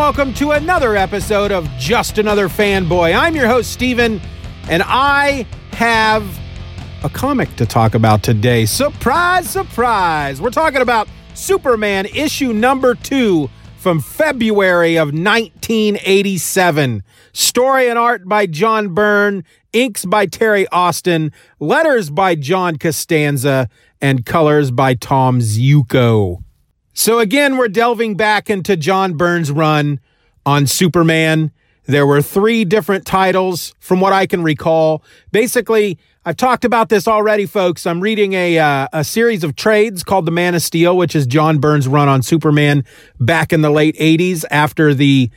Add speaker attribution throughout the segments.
Speaker 1: Welcome to another episode of Just Another Fanboy. I'm your host, Steven, and I have a comic to talk about today. Surprise, surprise! We're talking about Superman issue number two from February of 1987. Story and art by John Byrne, inks by Terry Austin, letters by John Costanza, and colors by Tom Ziuko. So again, we're delving back into John Byrne's run on Superman. There were three different titles from what I can recall. Basically, I've talked about this already, folks. I'm reading a uh, a series of trades called The Man of Steel, which is John Byrne's run on Superman back in the late 80s after the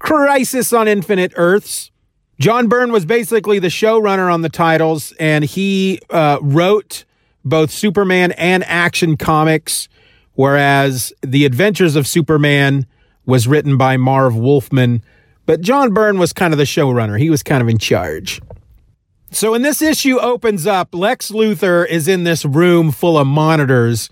Speaker 1: Crisis on Infinite Earths. John Byrne was basically the showrunner on the titles, and he uh, wrote both Superman and Action Comics whereas The Adventures of Superman was written by Marv Wolfman, but John Byrne was kind of the showrunner. He was kind of in charge. So when this issue opens up, Lex Luthor is in this room full of monitors,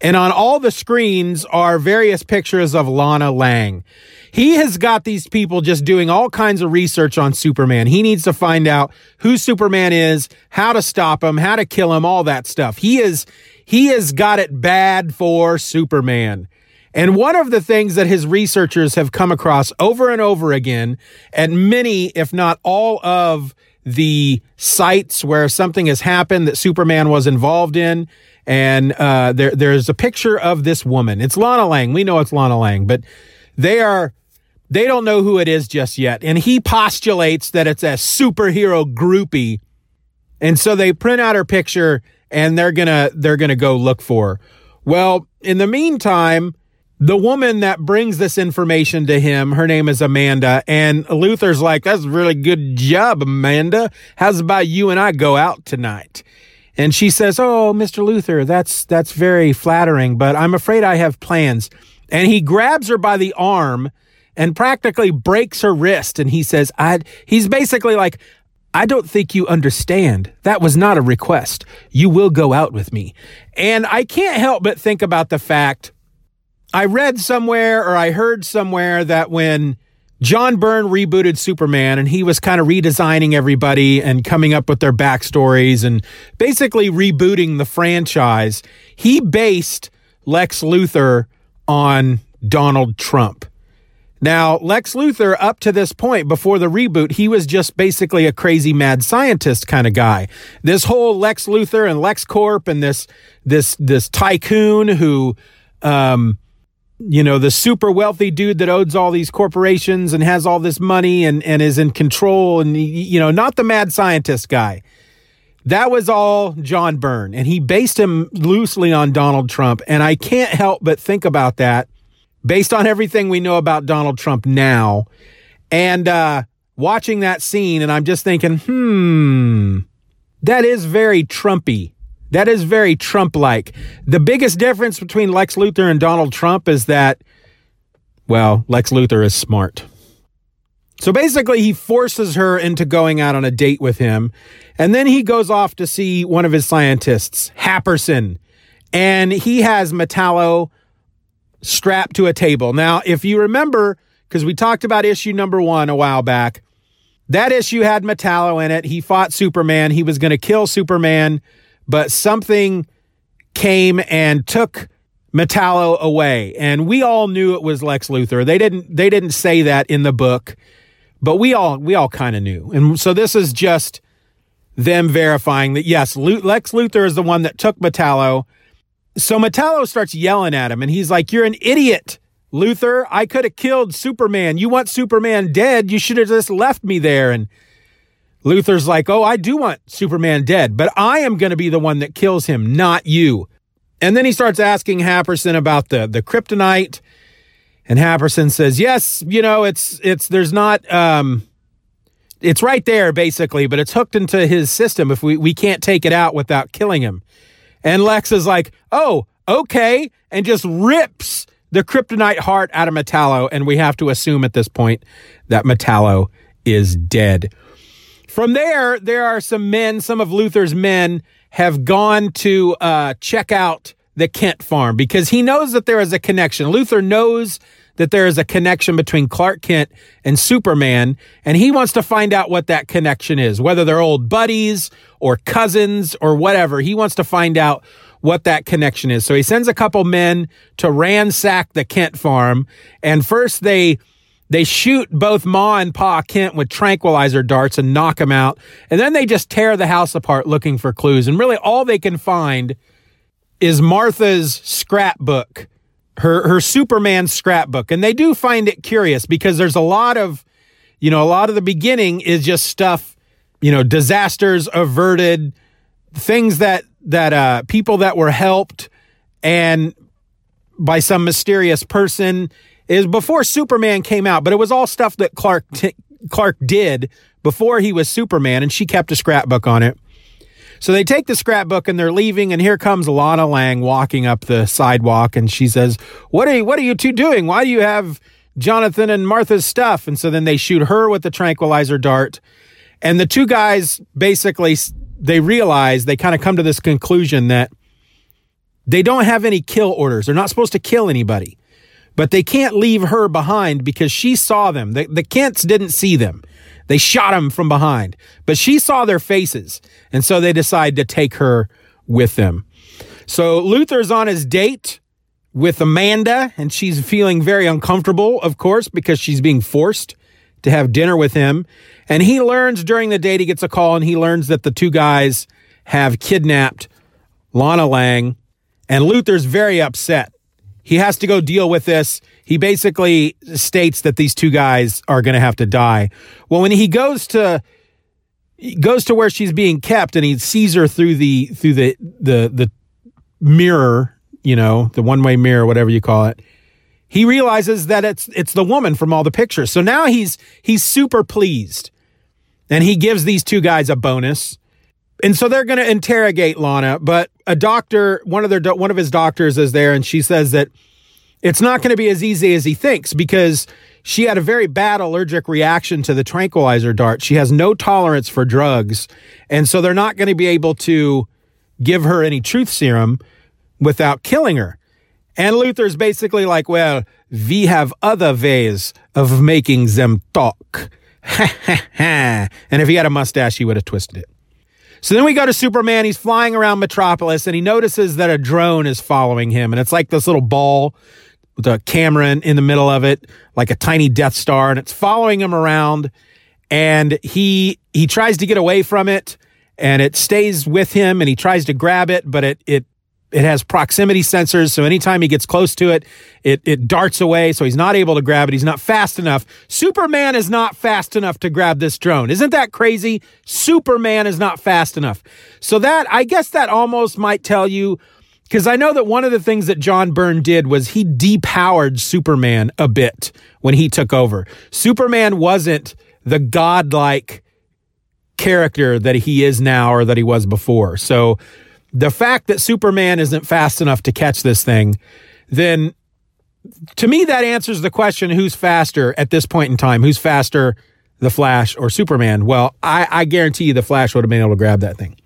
Speaker 1: and on all the screens are various pictures of Lana Lang. He has got these people just doing all kinds of research on Superman. He needs to find out who Superman is, how to stop him, how to kill him, all that stuff. He is he has got it bad for Superman. And one of the things that his researchers have come across over and over again, at many, if not all of the sites where something has happened that Superman was involved in, and uh, there, there's a picture of this woman. It's Lana Lang. We know it's Lana Lang, but they are they don't know who it is just yet. And he postulates that it's a superhero groupie. And so they print out her picture and they're gonna they're gonna go look for. Well, in the meantime, the woman that brings this information to him, her name is Amanda, and Luthor's like, "That's a really good job, Amanda. How's about you and I go out tonight?" And she says, "Oh, Mr. Luthor, that's that's very flattering, but I'm afraid I have plans." And he grabs her by the arm and practically breaks her wrist and he says, "I he's basically like, I don't think you understand. That was not a request. You will go out with me. And I can't help but think about the fact I read somewhere or I heard somewhere that when John Byrne rebooted Superman and he was kind of redesigning everybody and coming up with their backstories and basically rebooting the franchise, he based Lex Luthor on Donald Trump. Now, Lex Luthor, up to this point, before the reboot, he was just basically a crazy mad scientist kind of guy. This whole Lex Luthor and LexCorp and this this this tycoon who, um, you know, the super wealthy dude that owns all these corporations and has all this money and and is in control and you know, not the mad scientist guy. That was all John Byrne, and he based him loosely on Donald Trump. And I can't help but think about that based on everything we know about Donald Trump now. And uh, watching that scene, and I'm just thinking, hmm, that is very Trumpy. That is very Trump like. The biggest difference between Lex Luthor and Donald Trump is that, well, Lex Luthor is smart. So basically, he forces her into going out on a date with him. And then he goes off to see one of his scientists, Happerson. And he has Metallo strapped to a table. Now, if you remember, because we talked about issue number one a while back, that issue had Metallo in it. He fought Superman. He was going to kill Superman, but something came and took Metallo away. And we all knew it was Lex Luthor. They didn't they didn't say that in the book, but we all we all kind of knew. And so this is just them verifying that yes, Lex Luthor is the one that took Metallo so Metallo starts yelling at him and he's like, You're an idiot, Luthor. I could have killed Superman. You want Superman dead. You should have just left me there. And Luthor's like, Oh, I do want Superman dead, but I am going to be the one that kills him, not you. And then he starts asking Happerson about the, the kryptonite. And Happerson says, Yes, you know, it's, it's, there's not, um, it's right there basically, but it's hooked into his system if we, we can't take it out without killing him. And Lex is like, Oh, okay. And just rips the kryptonite heart out of Metallo. And we have to assume at this point that Metallo is dead. From there, there are some men, some of Luthor's men have gone to uh, check out the Kent farm because he knows that there is a connection. Luthor knows that there is a connection between Clark Kent and Superman, and he wants to find out what that connection is, whether they're old buddies or cousins or whatever. He wants to find out what that connection is. So he sends a couple men to ransack the Kent farm, and first they they shoot both Ma and Pa Kent with tranquilizer darts and knock them out. And then they just tear the house apart looking for clues. And really, all they can find is Martha's scrapbook, her, her Superman scrapbook. And they do find it curious because there's a lot of, you know, a lot of the beginning is just stuff, you know, disasters averted, things that, that, uh, people that were helped and by some mysterious person is before Superman came out, but it was all stuff that Clark t- Clark did before he was Superman, and she kept a scrapbook on it. So they take the scrapbook and they're leaving, and here comes Lana Lang walking up the sidewalk, and she says, "What are you, What are you two doing? Why do you have Jonathan and Martha's stuff?" And so then they shoot her with the tranquilizer dart, and the two guys basically they realize they kind of come to this conclusion that they don't have any kill orders. They're not supposed to kill anybody but they can't leave her behind because she saw them. The, the Kents didn't see them. They shot them from behind, but she saw their faces. And so they decide to take her with them. So Luthor's on his date with Amanda, and she's feeling very uncomfortable, of course, because she's being forced to have dinner with him. And he learns during the date, he gets a call and he learns that the two guys have kidnapped Lana Lang. And Luthor's very upset he has to go deal with this. He basically states that these two guys are going to have to die. Well, when he goes to goes to where she's being kept and he sees her through the through the the the mirror, you know, the one-way mirror, whatever you call it. He realizes that it's it's the woman from all the pictures. So now he's he's super pleased. And he gives these two guys a bonus. And so they're going to interrogate Lana, but a doctor, one of their one of his doctors is there and she says that it's not going to be as easy as he thinks because she had a very bad allergic reaction to the tranquilizer dart. She has no tolerance for drugs, and so they're not going to be able to give her any truth serum without killing her. And Luthor's basically like, well, we have other ways of making them talk. and if he had a mustache, he would have twisted it. So then we go to Superman. He's flying around Metropolis and he notices that a drone is following him. And it's like this little ball with a camera in the middle of it, like a tiny Death Star. And it's following him around. And he he tries to get away from it and it stays with him and he tries to grab it, but it it it has proximity sensors, so anytime he gets close to it, it it darts away. So he's not able to grab it. He's not fast enough. Superman is not fast enough to grab this drone. Isn't that crazy? Superman is not fast enough. So that I guess that almost might tell you because I know that one of the things that John Byrne did was he depowered Superman a bit when he took over. Superman wasn't the godlike character that he is now or that he was before. So the fact that Superman isn't fast enough to catch this thing, then to me, that answers the question who's faster at this point in time? Who's faster, the Flash or Superman? Well, I, I guarantee you the Flash would have been able to grab that thing.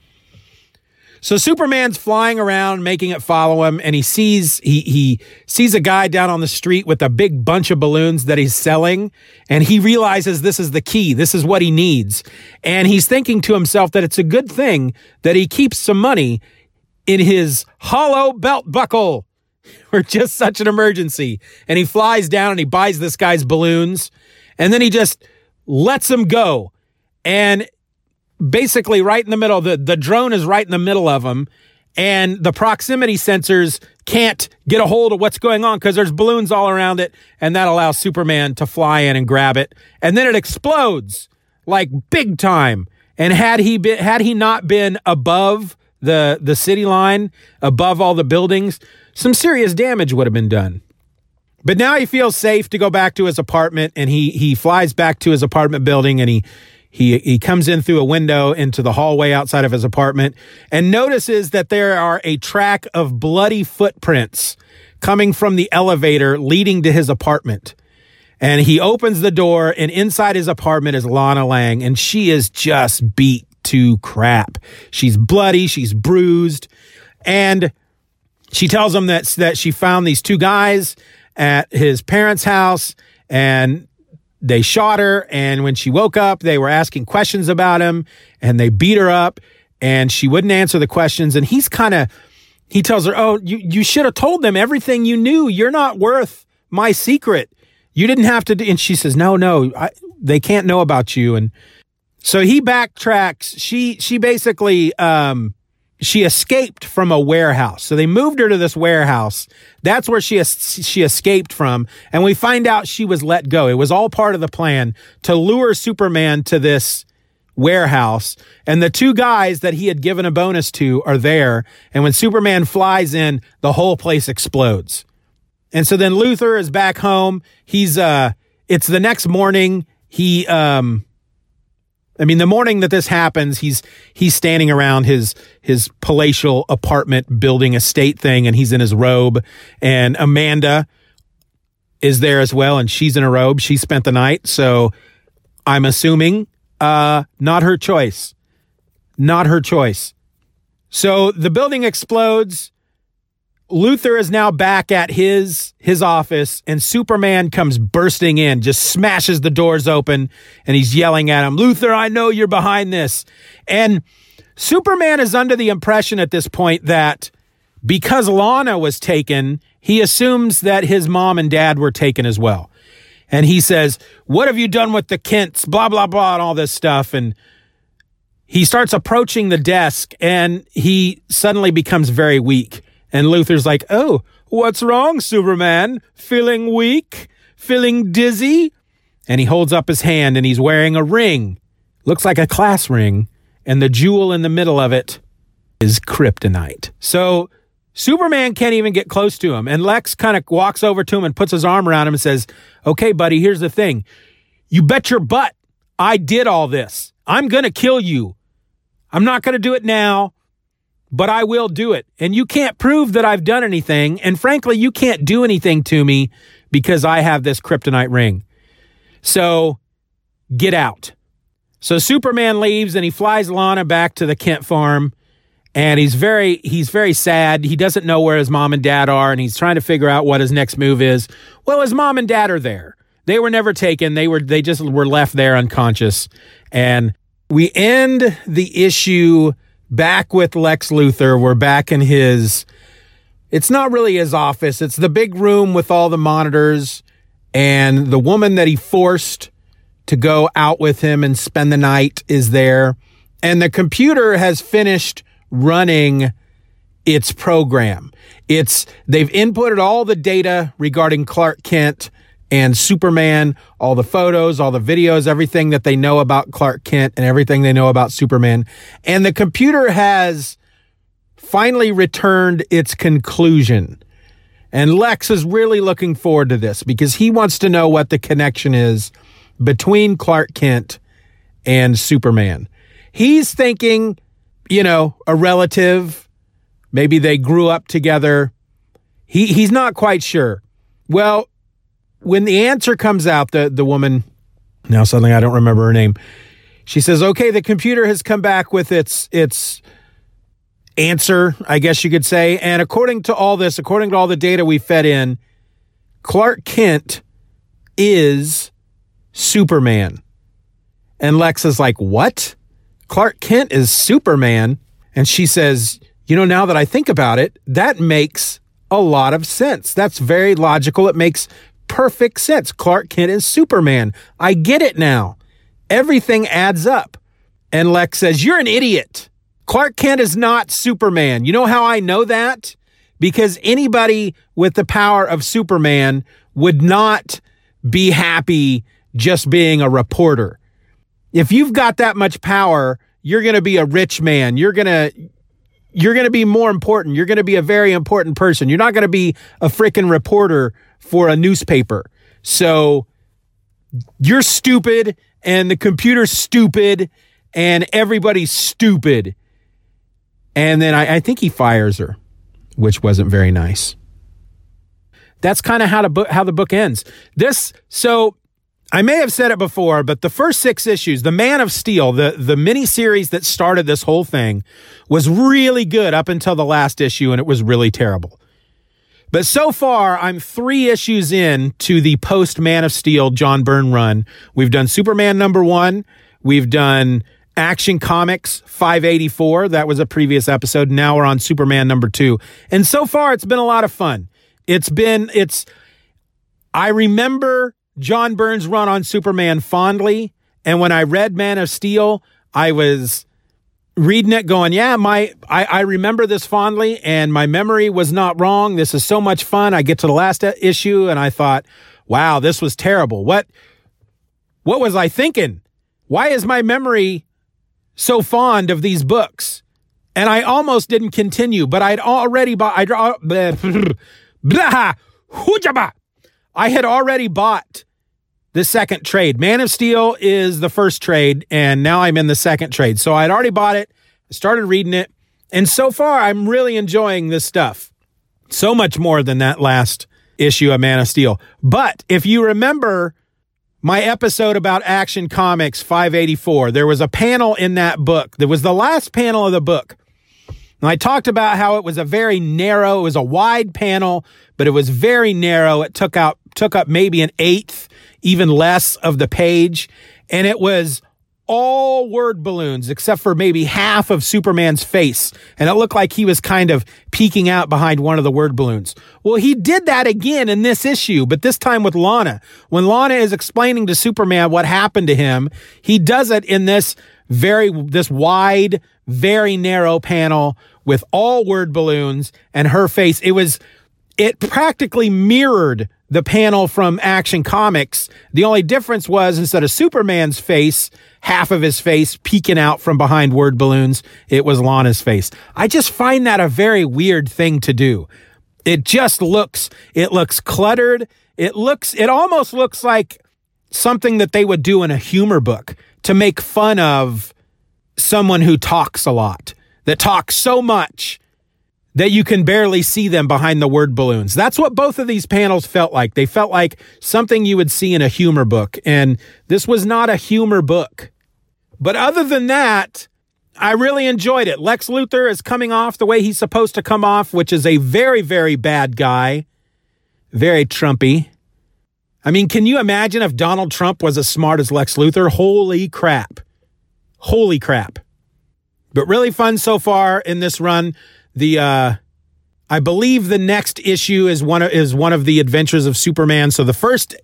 Speaker 1: So Superman's flying around, making it follow him, and he sees he he sees a guy down on the street with a big bunch of balloons that he's selling, and he realizes this is the key. This is what he needs, and he's thinking to himself that it's a good thing that he keeps some money in his hollow belt buckle for just such an emergency. And he flies down and he buys this guy's balloons and then he just lets him go. And basically, right in the middle, the, the drone is right in the middle of him. And the proximity sensors can't get a hold of what's going on because there's balloons all around it. And that allows Superman to fly in and grab it. And then it explodes like big time And had he been had he not been above the the city line, above all the buildings, some serious damage would have been done. But now he feels safe to go back to his apartment and he he flies back to his apartment building and he he he comes in through a window into the hallway outside of his apartment and notices that there are a track of bloody footprints coming from the elevator leading to his apartment. And he opens the door, and inside his apartment is Lana Lang, and she is just beat to crap. She's bloody, she's bruised, and she tells him that that she found these two guys at his parents' house, and they shot her. And when she woke up, they were asking questions about him, and they beat her up, and she wouldn't answer the questions. And he's kind of he tells her, "Oh, you you should have told them everything you knew. You're not worth my secret." You didn't have to. Do, and she says, no, no, I, they can't know about you. And so he backtracks. She, she basically, um, she escaped from a warehouse. So they moved her to this warehouse. That's where she she escaped from, and we find out she was let go. It was all part of the plan to lure Superman to this warehouse. And the two guys that he had given a bonus to are there. And when Superman flies in, the whole place explodes. And so then Luthor is back home. He's uh it's the next morning. He um I mean the morning that this happens, he's he's standing around his his palatial apartment building estate thing and he's in his robe and Amanda is there as well and she's in a robe. She spent the night, so I'm assuming uh not her choice. Not her choice. So the building explodes Luthor is now back at his his office and Superman comes bursting in, just smashes the doors open and he's yelling at him, "Luthor, I know you're behind this." And Superman is under the impression at this point that because Lana was taken, he assumes that his mom and dad were taken as well. And he says, "What have you done with the Kents?" blah blah blah and all this stuff and he starts approaching the desk and he suddenly becomes very weak and Luthor's like, Oh, what's wrong, Superman? Feeling weak? Feeling dizzy? And he holds up his hand and he's wearing a ring. Looks like a class ring. And the jewel in the middle of it is kryptonite. So Superman can't even get close to him. And Lex kind of walks over to him and puts his arm around him and says, Okay, buddy, here's the thing. You bet your butt I did all this. I'm going to kill you. I'm not going to do it now but I will do it. And you can't prove that I've done anything. And frankly, you can't do anything to me because I have this kryptonite ring. So get out. So Superman leaves and he flies Lana back to the Kent farm. And he's very he's very sad. He doesn't know where his mom and dad are, and he's trying to figure out what his next move is. Well, his mom and dad are there. They were never taken. They were they just were left there unconscious. And we end the issue back with Lex Luthor. We're back in his, it's not really his office, it's the big room with all the monitors and the woman that he forced to go out with him and spend the night is there. And the computer has finished running its program. It's they've inputted all the data regarding Clark Kent and Superman, all the photos, all the videos, everything that they know about Clark Kent and everything they know about Superman. And the computer has finally returned its conclusion. And Lex is really looking forward to this because he wants to know what the connection is between Clark Kent and Superman. He's thinking, you know, a relative, maybe they grew up together. He he's not quite sure. Well, when the answer comes out, the, the woman, now suddenly I don't remember her name, she says, okay, the computer has come back with its, its answer, I guess you could say. And according to all this, according to all the data we fed in, Clark Kent is Superman. And Lex is like, what? Clark Kent is Superman. And she says, you know, now that I think about it, that makes a lot of sense. That's very logical. It makes perfect sense. Clark Kent is Superman. I get it now. Everything adds up. And Lex says, You're an idiot. Clark Kent is not Superman. You know how I know that? Because anybody with the power of Superman would not be happy just being a reporter. If you've got that much power, you're going to be a rich man. You're going to you're going to be more important. You're going to be a very important person. You're not going to be a freaking reporter for a newspaper. So you're stupid and the computer's stupid and everybody's stupid. And then I, I think he fires her, which wasn't very nice. That's kind of how book how the book ends. This so I may have said it before, but the first six issues, The Man of Steel, the, the mini series that started this whole thing, was really good up until the last issue, and it was really terrible. But so far, I'm three issues in to the post Man of Steel John Byrne run. We've done Superman number one. We've done Action Comics 584. That was a previous episode. Now we're on Superman number two. And so far, it's been a lot of fun. It's been, it's, I remember John Byrne's run on Superman fondly. And when I read Man of Steel, I was reading it going, yeah, my I, I remember this fondly and my memory was not wrong. This is so much fun. I get to the last issue and I thought, wow, this was terrible. What what was I thinking? Why is my memory so fond of these books? And I almost didn't continue, but I'd already bought I'd, blah, blah, blah, I had already bought the second trade. Man of Steel is the first trade, and now I'm in the second trade. So I'd already bought it, started reading it, and so far I'm really enjoying this stuff. So much more than that last issue of Man of Steel. But if you remember my episode about Action Comics 584, there was a panel in that book. That was the last panel of the book. And I talked about how it was a very narrow, it was a wide panel, but it was very narrow. It took out took up maybe an eighth even less of the page. And it was all word balloons except for maybe half of Superman's face. And it looked like he was kind of peeking out behind one of the word balloons. Well, he did that again in this issue, but this time with Lana. When Lana is explaining to Superman what happened to him, he does it in this very, this wide, very narrow panel with all word balloons and her face. It was, it practically mirrored the panel from Action Comics. The only difference was instead of Superman's face, half of his face peeking out from behind word balloons, it was Lana's face. I just find that a very weird thing to do. It just looks, it looks cluttered. It looks, it almost looks like something that they would do in a humor book to make fun of someone who talks a lot, that talks so much that you can barely see them behind the word balloons. That's what both of these panels felt like. They felt like something you would see in a humor book. And this was not a humor book. But other than that, I really enjoyed it. Lex Luthor is coming off the way he's supposed to come off, which is a very, very bad guy. Very Trumpy. I mean, can you imagine if Donald Trump was as smart as Lex Luthor? Holy crap. Holy crap. But really fun so far in this run the uh I believe the next issue is one of, is one of the adventures of Superman. So the first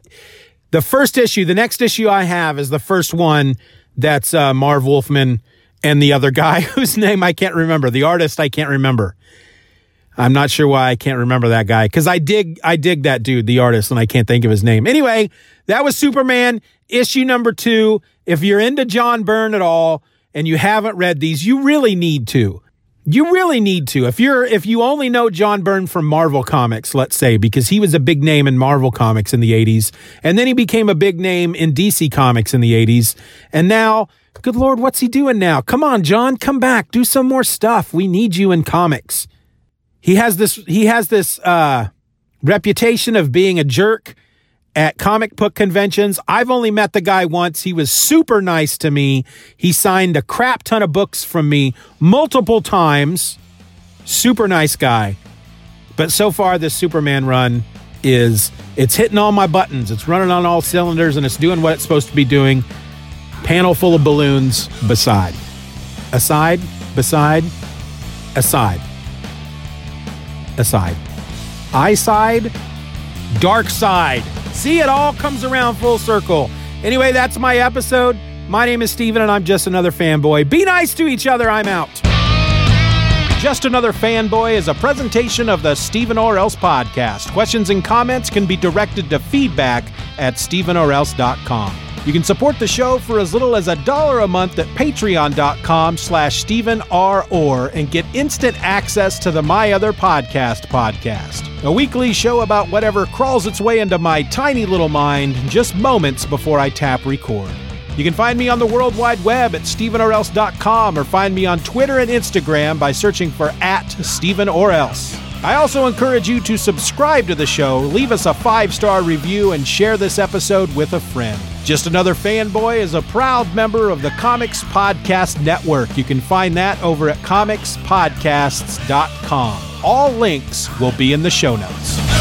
Speaker 1: the first issue, the next issue I have is the first one that's uh, Marv Wolfman and the other guy whose name I can't remember. The artist I can't remember. I'm not sure why I can't remember that guy because I dig I dig that dude, the artist, and I can't think of his name. Anyway, that was Superman issue number two. If you're into John Byrne at all and you haven't read these, you really need to. You really need to. If you're if you only know John Byrne from Marvel Comics, let's say, because he was a big name in Marvel Comics in the 80s, and then he became a big name in DC Comics in the 80s, and now, good lord, what's he doing now? Come on, John, come back, do some more stuff. We need you in comics. He has this he has this uh reputation of being a jerk at comic book conventions. I've only met the guy once. He was super nice to me. He signed a crap ton of books from me multiple times. Super nice guy. But so far this Superman run is it's hitting all my buttons. It's running on all cylinders and it's doing what it's supposed to be doing. Panel full of balloons beside. Aside, beside, aside. Aside. I side, dark side. See, it all comes around full circle. Anyway, that's my episode. My name is Steven, and I'm just another fanboy. Be nice to each other. I'm out. Just Another Fanboy is a presentation of the Stephen or Else podcast. Questions and comments can be directed to feedback at stephenorelse.com. You can support the show for as little as a dollar a month at patreon.com slash Stephen R. Orr and get instant access to the My Other Podcast podcast. A weekly show about whatever crawls its way into my tiny little mind just moments before I tap record. You can find me on the World Wide Web at StephenOrElse.com or find me on Twitter and Instagram by searching for at Stephen or Else. I also encourage you to subscribe to the show, leave us a five star review, and share this episode with a friend. Just Another Fanboy is a proud member of the Comics Podcast Network. You can find that over at comicspodcasts.com. All links will be in the show notes.